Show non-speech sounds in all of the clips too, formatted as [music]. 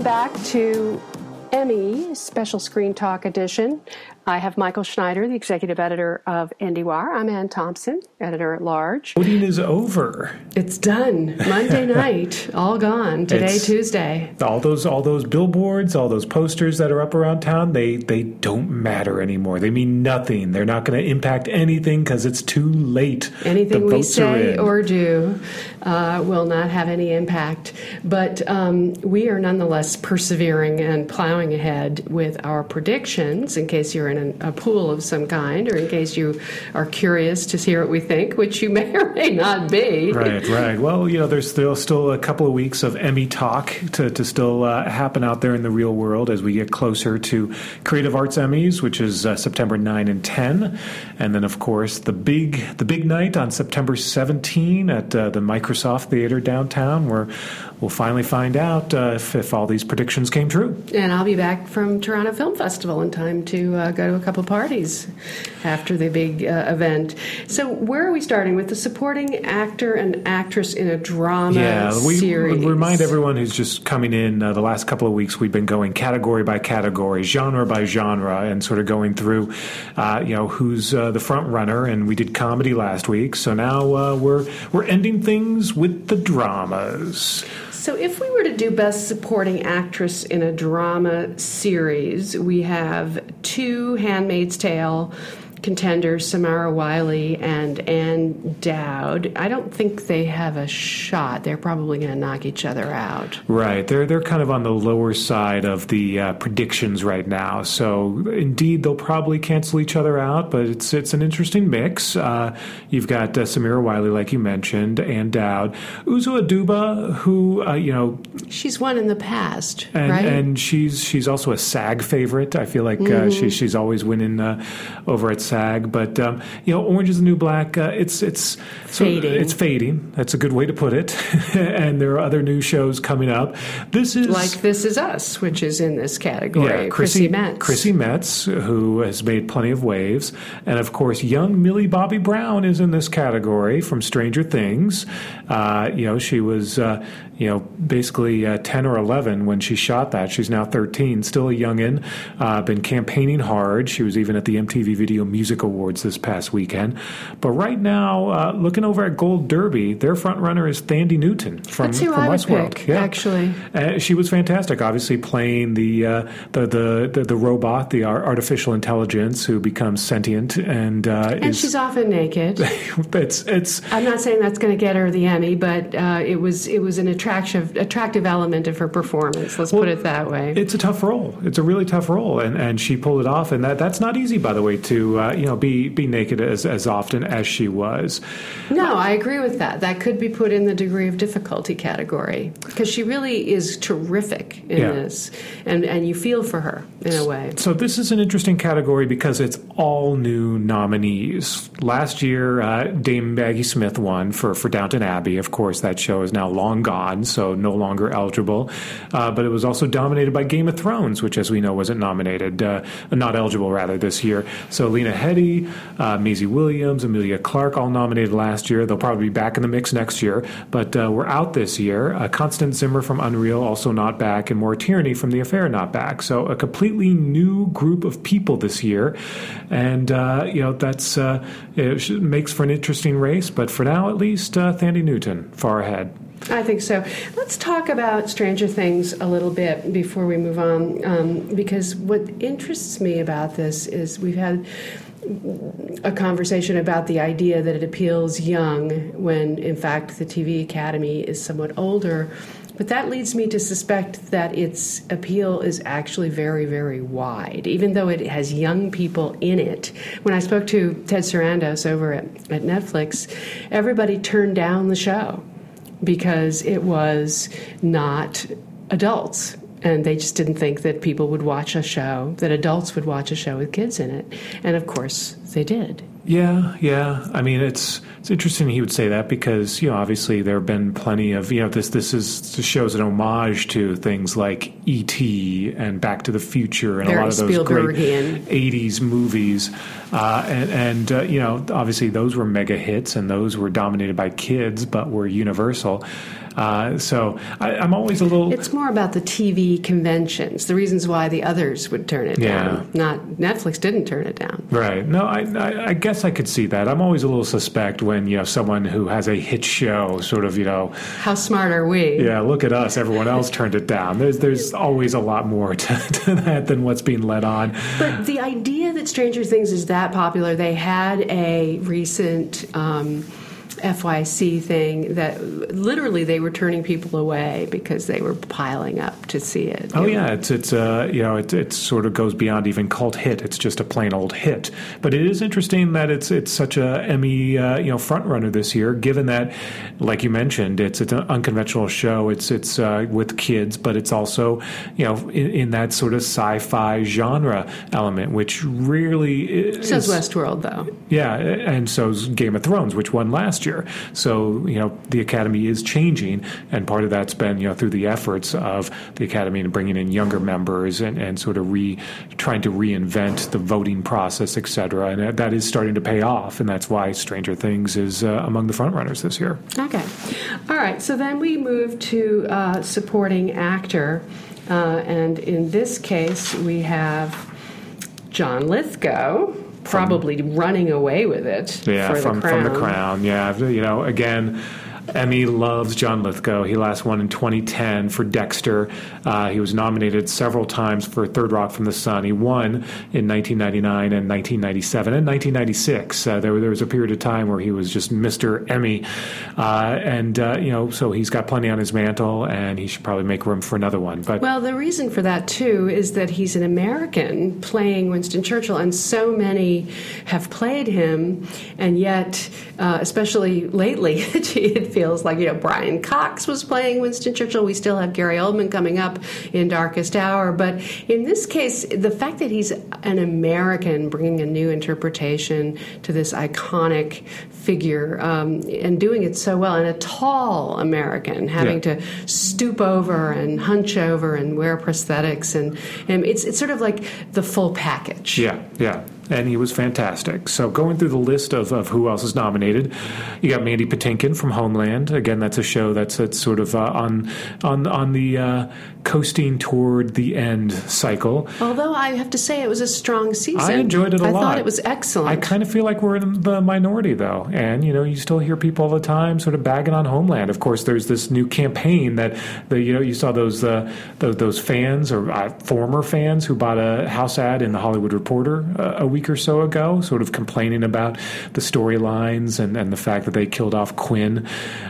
Welcome back to Emmy Special Screen Talk Edition. I have Michael Schneider, the executive editor of IndieWire. I'm Anne Thompson, editor at large. Voting is over. It's done. Monday [laughs] night, all gone. Today, It's- Tuesday. All those all those billboards, all those posters that are up around town, they they don't matter anymore. They mean nothing. They're not going to impact anything because it's too late. Anything The we say or do uh, will not have any impact. But um, we are nonetheless persevering and plowing ahead with our predictions in case you're a pool of some kind or in case you are curious to hear what we think, which you may or may not be. Right, right. Well, you know, there's still still a couple of weeks of Emmy talk to, to still uh, happen out there in the real world as we get closer to Creative Arts Emmys, which is uh, September 9 and 10, and then of course the big the big night on September 17 at uh, the Microsoft Theater downtown, where we'll finally find out uh, if, if all these predictions came true. And I'll be back from Toronto Film Festival in time to uh, go to a couple of parties after the big uh, event. So, where are we starting with the supporting actor and actress in a drama series? Yeah, we series? remind everyone who's just coming in. Uh, the last couple of weeks, we've been going category by category, genre by genre, and sort of going through, uh, you know, who's uh, the front runner. And we did comedy last week, so now uh, we're we're ending things with the dramas. So, if we were to do Best Supporting Actress in a Drama Series, we have two Handmaid's Tale contenders, Samira Wiley and Ann Dowd. I don't think they have a shot. They're probably going to knock each other out. Right, they're they're kind of on the lower side of the uh, predictions right now. So indeed, they'll probably cancel each other out. But it's it's an interesting mix. Uh, you've got uh, Samira Wiley, like you mentioned, and Dowd, Uzo Aduba, who uh, you know She's won in the past, and, right? and she's she's also a SAG favorite. I feel like Mm-hmm. uh, she, she's always winning uh, over at SAG. But um, you know, Orange is the New Black. Uh, it's it's so- Fading. it's fading. That's a good way to put it. [laughs] and there are other new shows coming up. This is like This Is Us, which is in this category. Yeah, Chrissy Metz. Chrissy Metz, who has made plenty of waves, and of course, young Millie Bobby Brown is in this category from Stranger Things. Uh, you know, she was. Uh, you know, basically uh, 10 or 11 when she shot that. She's now 13, still a youngin', uh, been campaigning hard. She was even at the MTV Video Music Awards this past weekend. But right now, uh, looking over at Gold Derby, their front runner is Thandie Newton from, That's who from Westworld. pick, actually. Uh, she was fantastic. Obviously, playing the uh, the, the the the robot, the artificial intelligence who becomes sentient and uh, And is she's often naked. [laughs] it's it's I'm not saying that's going to get her the Emmy, but uh, it was it was an attractive attractive element of her performance. Let's put it that way. it's a tough role. It's a really tough role, and, and she pulled it off. And that that's not easy, by the way, to uh, you know be be naked as as often as she was. no, I agree with that. That could be put in the degree of difficulty category because she really is terrific in Yeah. this, and and you feel for her in a way. So this is an interesting category because it's all new nominees. Last year, uh, Dame Maggie Smith won for, for Downton Abbey. Of course, that show is now long gone, so no longer eligible. Uh, but it was also dominated by Game of Thrones, which, as we know, wasn't nominated, uh, not eligible rather this year. So Lena Headey, uh, Maisie Williams, Emilia Clarke, all nominated last year. They'll probably be back in the mix next year, but uh, we're out this year. Uh, Constance Zimmer from Unreal also not back, and Maura Tierney from The Affair not back. So a completely new group of people this year, and uh, you know that's uh, it makes for an interesting race. But for now, at least, uh, Thandie Newton far ahead. I think so. Let's talk about Stranger Things a little bit before we move on, um, because what interests me about this is we've had a conversation about the idea that it appeals young when, in fact, the TV Academy is somewhat older. But that leads me to suspect that its appeal is actually very, very wide, even though it has young people in it. When I spoke to Ted Sarandos over at, at Netflix, everybody turned down the show because it was not adults. And they just didn't think that people would watch a show, that adults would watch a show with kids in it. And of course, they did. Yeah, yeah. I mean, it's it's interesting he would say that because you know obviously there have been plenty of you know this this is this shows an homage to things like E.T. and Back to the Future and Very a lot of those great '80s movies, uh, and and uh, you know obviously those were mega hits and those were dominated by kids but were universal. Uh, so I, am always a little. It's more about the TV conventions, the reasons why the others would turn it Yeah. down. Not Netflix didn't turn it down. Right. No, I, I, I guess I could see that. I'm always a little suspect when you know someone who has a hit show, sort of, you know, How smart are we? yeah, look at us. Everyone else turned it down. There's there's always a lot more [laughs] to, to that than what's being let on. But the idea that Stranger Things is that popular, they had a recent um, FYC thing that literally they were turning people away because they were piling up to see it. Oh yeah, it's it's uh, you know it it sort of goes beyond even cult hit. It's just a plain old hit. But it is interesting that it's it's such a Emmy uh, you know front runner this year, given that, like you mentioned, it's it's an unconventional show. It's it's uh, with kids, but it's also you know in, in that sort of sci-fi genre element, which really is, So is Westworld, though. yeah, and so's Game of Thrones, which won last year. So you know the Academy is changing, and part of that's been you know through the efforts of the Academy and bringing in younger members and, and sort of re trying to reinvent the voting process, et cetera. And that- is starting to pay off, and that's why Stranger Things is uh, among the front runners this year. Okay. All right. So then we move to uh, supporting actor. Uh, and in this case, we have John Lithgow probably running away with it Yeah, for from the crown. from the Crown. Yeah, you know, again, Emmy loves John Lithgow. He last won in 2010 for Dexter. Uh, he was nominated several times for Third Rock from the Sun. He won in 1999 and 1997 and 1996. Uh, there, there was a period of time where he was just Mr. Emmy, uh, and uh, you know, so he's got plenty on his mantle, and he should probably make room for another one. But Well, the reason for that too is that he's an American playing Winston Churchill, and so many have played him, and yet, uh, especially lately, [laughs] feels like you know Brian Cox was playing Winston Churchill. We still have Gary Oldman coming up in Darkest Hour, but in this case, the fact that he's an American bringing a new interpretation to this iconic figure um, and doing it so well, and a tall American having Yeah. to stoop over and hunch over and wear prosthetics and, and it's it's sort of like the full package. Yeah, yeah. And he was fantastic. So going through the list of, of who else is nominated, you got Mandy Patinkin from Homeland. Again, that's a show that's, that's sort of uh, on on on the uh, coasting toward the end cycle. Although I have to say it was a strong season. I enjoyed it a I lot. thought it was excellent. I kind of feel like we're in the minority, though. And, you know, you still hear people all the time sort of bagging on Homeland. Of course, there's this new campaign that, the, you know, you saw those, uh, those, those fans or uh, former fans who bought a house ad in the Hollywood Reporter uh, a week or so ago, sort of complaining about the storylines and, and the fact that they killed off Quinn,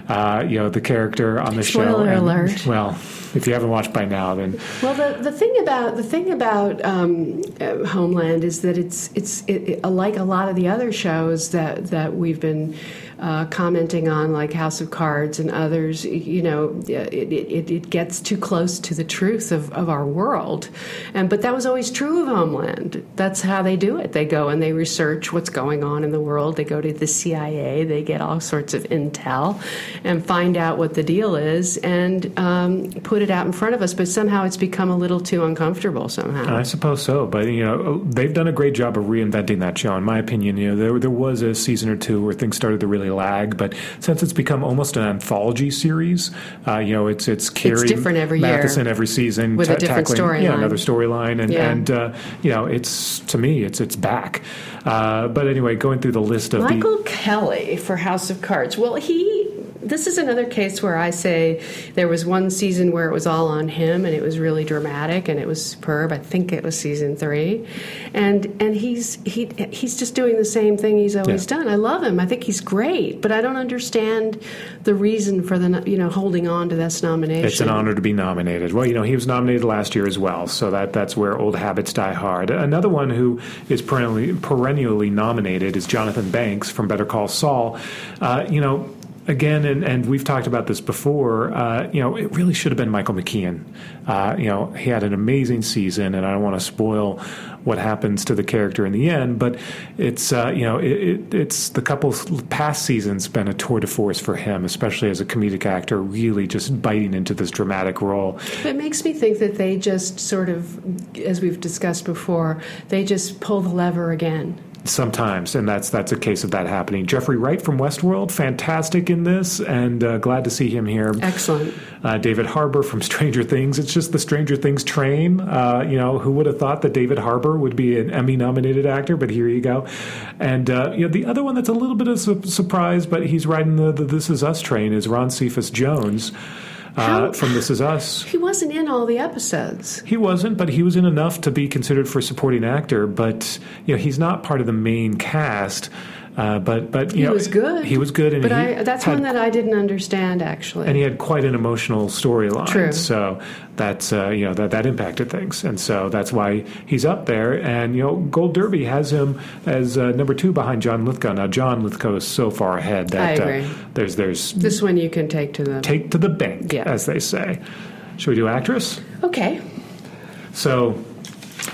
uh, you know, the character on the show. Spoiler And, alert. Well, if you haven't watched by now, then Well, the, the thing about the thing about um, uh, Homeland is that it's it's it, it, like a lot of the other shows that that we've been uh, commenting on, like House of Cards and others. You know, it, it, it gets too close to the truth of, of our world, and but that was always true of Homeland. That's how they do it. They go and they research what's going on in the world. They go to the CIA. They get all sorts of intel and find out what the deal is and um, put it out in front of us. But somehow it's become a little too uncomfortable. Somehow. I suppose so, but you know they've done a great job of reinventing that show. In my opinion, you know there there was a season or two where things started to really lag, but since it's become almost an anthology series, uh, you know it's it's Carrie different every year. Every season With a different tackling yeah storyline. another storyline, and Yeah. and uh, you know it's to me it's it's back. Uh, but anyway, going through the list of the Michael Kelly for House of Cards. Well, he. This is another case where I say there was one season where it was all on him and it was really dramatic and it was superb. I think it was season three, and and he's he he's just doing the same thing he's always Yeah. done. I love him. I think he's great, but I don't understand the reason for the you know holding on to this nomination. It's an honor to be nominated. Well, you know, he was nominated last year as well, so that that's where old habits die hard. Another one who is perennially, perennially nominated is Jonathan Banks from Better Call Saul. Uh, you know, again, and, and we've talked about this before. Uh, you know, it really should have been Michael McKean. Uh, you know, he had an amazing season, and I don't want to spoil what happens to the character in the end, but it's uh, you know, it, it, it's the couple past seasons been a tour de force for him, especially as a comedic actor, really just biting into this dramatic role. It makes me think that they just sort of, as we've discussed before, they just pull the lever again. Sometimes, and that's that's a case of that happening. Jeffrey Wright from Westworld, fantastic in this, and uh, glad to see him here. Excellent. Uh, David Harbour from [laughs] Stranger Things. It's just the Stranger Things train. Uh, you know, who would have thought that David Harbour would be an Emmy-nominated actor? But here you go. And uh, you know, the other one that's a little bit of a surprise, but he's riding the, the This Is Us train is Ron Cephas Jones. How- Uh, from This Is Us. He wasn't in all the episodes. He wasn't, but he was in enough to be considered for supporting actor. But you know, he's not part of the main cast. Uh, but but you He know, was good. He was good, and But I, that's had, one that I didn't understand, actually. and he had quite an emotional storyline. True. So that's uh, you know that that impacted things, and so that's why he's up there. And you know, Gold Derby has him as uh, number two behind John Lithgow. Now John Lithgow is so far ahead that. Uh, there's there's this one you can take to the. take to the bank, Yeah. as they say. Should we do actress? okay. So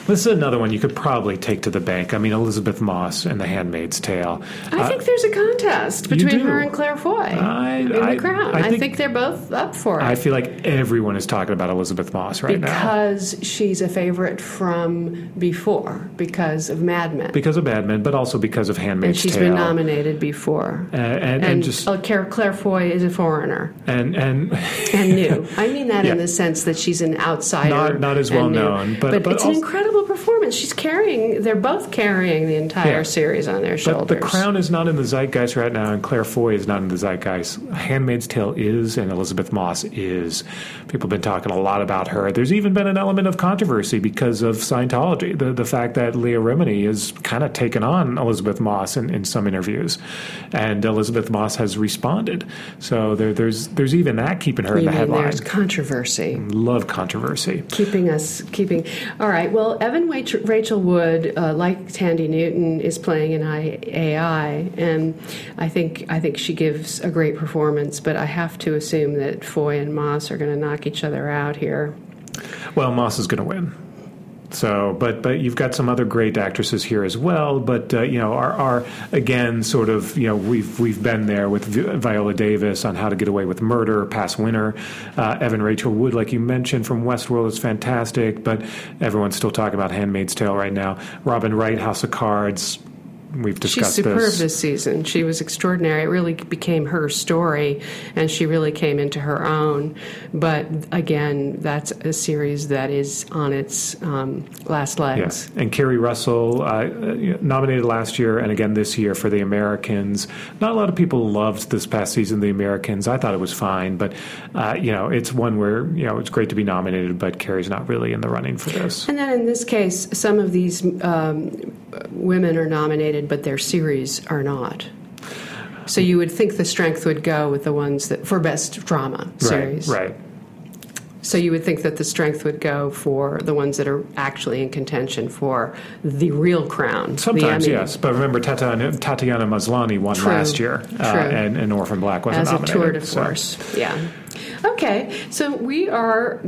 this is another one you could probably take to the bank. I mean, Elisabeth Moss and The Handmaid's Tale. I think there's a contest between her and Claire Foy I- in I- the Crown. I I think- think, they're both up for it I feel like everyone is talking about Elisabeth Moss right now because she's a favorite from before because of Mad Men, because of Mad Men, but also because of Handmaid's Tale. and she's Tale. been nominated before. Uh, and, and, and just oh, Claire, Claire Foy is a foreigner and and and new. [laughs] I mean that Yeah. in the sense that she's an outsider, Not- not as well known, but- but it's also- an incredible performance. She's carrying. They're both carrying the entire Yeah. series on their but shoulders. the Crown is not in the zeitgeist right now, and Claire Foy is not in the zeitgeist. Handmaid's Tale is, and Elisabeth Moss is. People have been talking a lot about her. There's even been an element of controversy because of Scientology. The the fact that Leah Remini has kind of taken on Elisabeth Moss in, in some interviews, and Elisabeth Moss has responded. So there, there's there's even that keeping her in the mean headline. there's controversy. Love controversy. keeping us keeping all right well evan Rachel, wood uh, like Thandie Newton is playing in I- ai and i think i think she gives a great performance but i have to assume that foy and moss are going to knock each other out here Well, Moss is going to win. So, but but you've got some other great actresses here as well. But uh, you know, are, are again sort of you know we've we've been there with Vi- Viola Davis on How to Get Away with Murder, past Winter, Uh, Evan Rachel Wood, like you mentioned from Westworld, is fantastic. But everyone's still talking about Handmaid's Tale right now. Robin Wright, House of Cards. We've she's superb this. this. season she was extraordinary it really became her story and she really came into her own but again that's a series that is on its um, last legs Yeah. And Keri Russell, uh, uh, nominated last year and again this year for The Americans. Not a lot of people loved this past season, The Americans. I thought it was fine, but uh, you know, it's one where you know it's great to be nominated, but Keri's not really in the running for this. And then in this case, some of these um, women are nominated, but their series are not. So you would think the strength would go with the ones that for best drama series. Right, right. So you would think that the strength would go for the ones that are actually in contention for the real crown. Sometimes, yes, but remember Tatiana, Tatiana Maslany won True, last year, uh, and, and Orphan Black wasn't as a nominated. tour de so- force. Yeah. Okay, so we are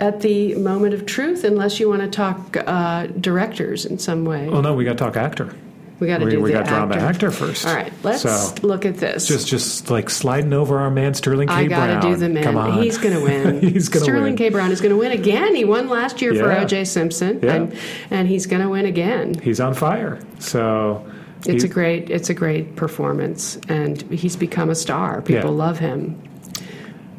at the moment of truth, unless you want to talk uh, directors in some way. Oh no, we got to talk actor. We got to do we the got drama actor. actor first. All right, let's So- look at this. Just, just like sliding over our man Sterling K. I got to Brown. do the man. Come on, He's going to win. [laughs] He's going to Sterling. K. Brown is going to win again. He won last year for O.J. Simpson, Yeah. and and he's going to win again. He's on fire. So It's a great it's a great performance, and he's become a star. People Yeah. love him.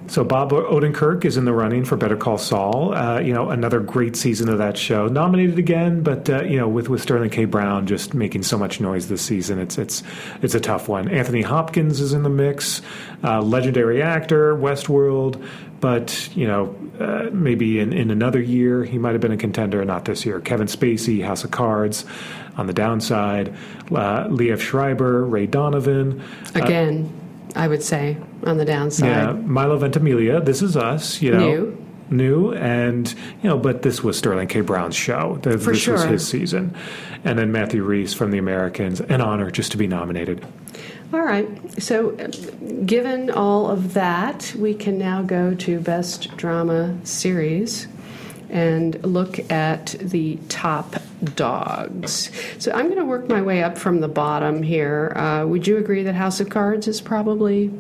So Bob Odenkirk is in the running for Better Call Saul. Uh, you know, another great season of that show. Nominated again, but uh, you know, with with Sterling K. Brown just making so much noise this season, it's it's it's a tough one. Anthony Hopkins is in the mix. Uh, legendary actor, Westworld. But you know, uh, maybe in, in another year he might have been a contender. Not this year. Kevin Spacey, House of Cards. On the downside, uh, Liev Schreiber, Ray Donovan. Again, I would say on the downside. Yeah, Milo Ventimiglia, This Is Us, you know. New. New and you know, but this was Sterling K. Brown's show. Th- For this was his season, and then Matthew Rhys from The Americans. An honor just to be nominated. All right. So, given all of that, we can now go to Best Drama Series and look at the top dogs. So, I'm going to work my way up from the bottom here. Uh, would you agree that House of Cards is probably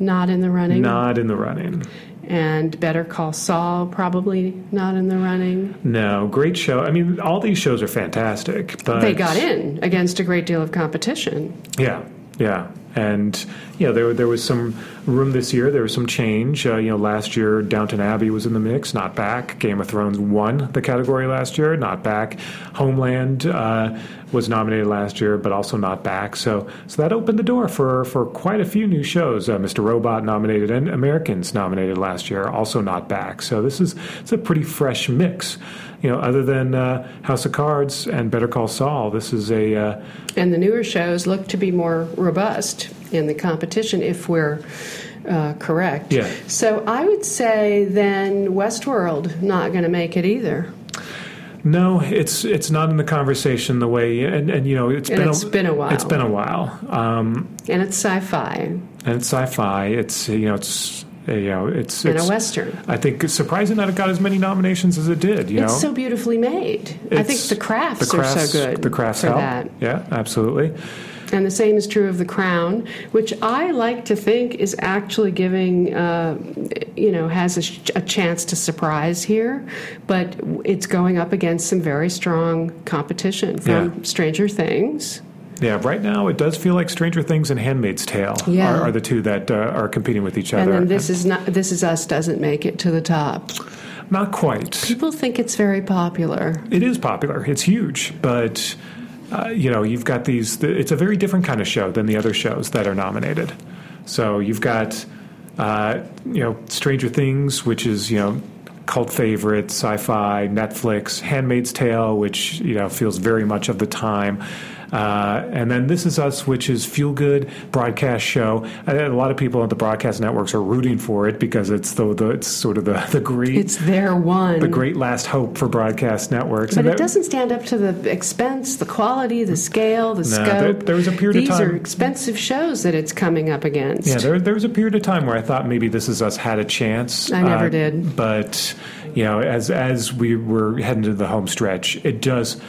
not in the running? Not in the running. and Better Call Saul probably not in the running. No, great show. I mean, all these shows are fantastic, but They got in against a great deal of competition. Yeah, yeah, and you know there there was some room this year. There was some change. Uh, you know, last year Downton Abbey was in the mix, not back. Game of Thrones won the category last year, not back. Homeland uh, was nominated last year, but also not back. So so that opened the door for for quite a few new shows. Uh, Mr. Robot nominated and Americans nominated last year, also not back. So this is it's a pretty fresh mix. You know, other than uh, House of Cards and Better Call Saul, this is a uh, And the newer shows look to be more robust in the competition if we're uh, correct. Yeah. So I would say then Westworld not going to make it either. No, it's it's not in the conversation the way, and, and you know it's And been it's been a while. It's been a while, um, And it's sci-fi and it's sci-fi. It's you know it's you know it's and it's. a western. I think it's surprising that it got as many nominations as it did. You It's know, so beautifully made. I think the crafts, the crafts are so good The crafts for help. that. Yeah, absolutely. And the same is true of The Crown, which I like to think is actually giving, uh, you know, has a, sh- a chance to surprise here, but it's going up against some very strong competition from Yeah. Stranger Things. Yeah, right now it does feel like Stranger Things and Handmaid's Tale Yeah. are, are the two that uh, are competing with each other. And This Is Not This Is Us doesn't make it to the top. Not quite. People think it's very popular. It is popular. It's huge, but uh, you know, you've got these. It's a very different kind of show than the other shows that are nominated. So you've got, uh, you know, Stranger Things, which is you know cult favorite, sci-fi, Netflix, Handmaid's Tale, which you know feels very much of the time. Uh, and then This Is Us, which is feel good broadcast show. And a lot of people at the broadcast networks are rooting for it because it's the, the it's sort of the the great It's their one. the great last hope for broadcast networks. But And it that- doesn't stand up to the expense, the quality, the scale, the No, scope. there- there was a period of These time- are expensive shows that it's coming up against. Yeah, there, there was a period of time where I thought maybe This Is Us had a chance. I never uh, did. But, you know, as as we were heading to the home stretch, it does.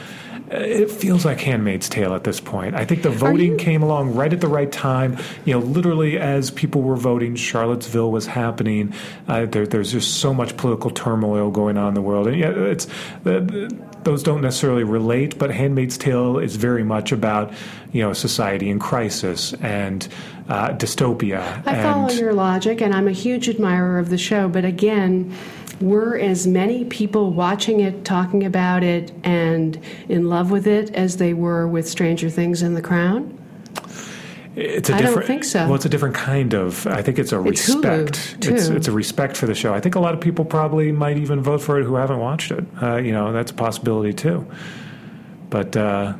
It feels like Handmaid's Tale at this point. I think the voting you- came along right at the right time. You know, literally as people were voting, Charlottesville was happening. Uh, there, there's just so much political turmoil going on in the world, and yeah, it's uh, those don't necessarily relate. But Handmaid's Tale is very much about you know society in crisis and uh, dystopia. I follow your logic, and I'm a huge admirer of the show. But again, were as many people watching it, talking about it, and in love with it as they were with Stranger Things and The Crown? It's a I don't think so. Well, it's a different kind of. I think it's a It's respect. It's, it's a respect for the show. I think a lot of people probably might even vote for it who haven't watched it. Uh, you know, that's a possibility too. But uh,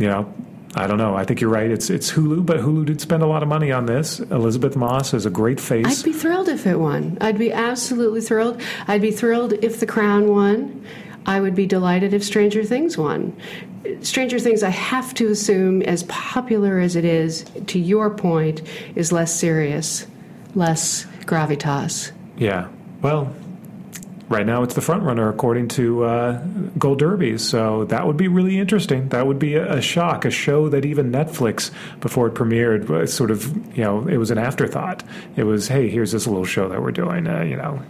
you know, I don't know. I think you're right. It's it's Hulu, but Hulu did spend a lot of money on this. Elisabeth Moss is a great face. I'd be thrilled if it won. I'd be absolutely thrilled. I'd be thrilled if The Crown won. I would be delighted if Stranger Things won. Stranger Things, I have to assume, as popular as it is, to your point, is less serious, less gravitas. Yeah. Well, right now it's the front runner according to uh, Gold Derby. So that would be really interesting. That would be a, a shock. A show that even Netflix, before it premiered, was sort of you know it was an afterthought. It was hey, here's this little show that we're doing. Uh, you know.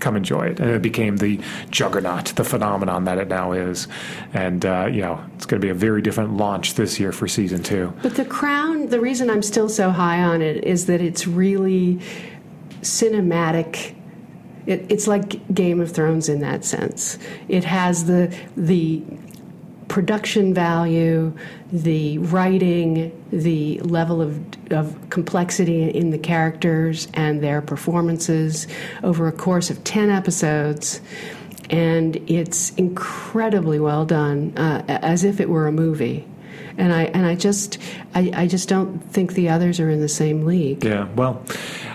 Come enjoy it, and it became the juggernaut, the phenomenon that it now is, and uh, you know it's going to be a very different launch this year for season two. But The Crown, the reason I'm still so high on it is that it's really cinematic. It, it's like Game of Thrones in that sense. It has the the production value, the writing, the level of, of complexity in the characters and their performances over a course of 10 episodes. And it's incredibly well done, uh, as if it were a movie. And I and I just I, I just don't think the others are in the same league. Yeah, well,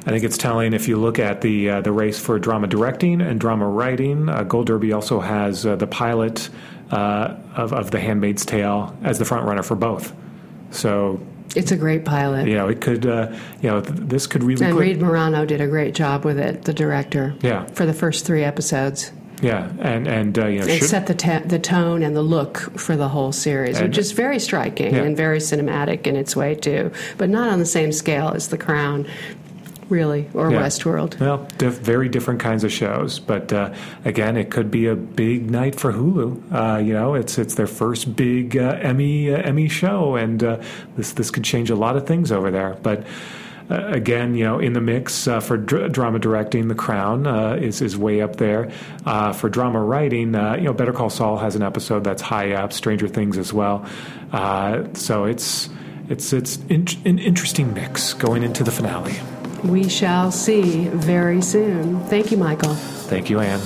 I think it's telling if you look at the uh, the race for drama directing and drama writing. Uh, Gold Derby also has uh, the pilot uh, of of The Handmaid's Tale as the front runner for both. So It's a great pilot. you know it could uh, you know th- this could really And put, Reed Morano did a great job with it, the director. Yeah. For the first three episodes. Yeah and and uh, you know It set the, ta- the tone and the look for the whole series, And- which is very striking Yeah. and very cinematic in its way, too, but not on the same scale as The Crown. really, or Yeah. Westworld. Well, diff- very different kinds of shows, but uh, again, it could be a big night for Hulu. Uh, you know, it's it's their first big uh, Emmy uh, Emmy show, and uh, this this could change a lot of things over there. But again, you know, in the mix uh, for dr- drama directing, The Crown uh, is is way up there. Uh, for drama writing, uh, you know, Better Call Saul has an episode that's high up. Stranger Things as well. Uh, so it's it's it's in- an interesting mix going into the finale. We shall see very soon. Thank you, Michael. Thank you, Anne.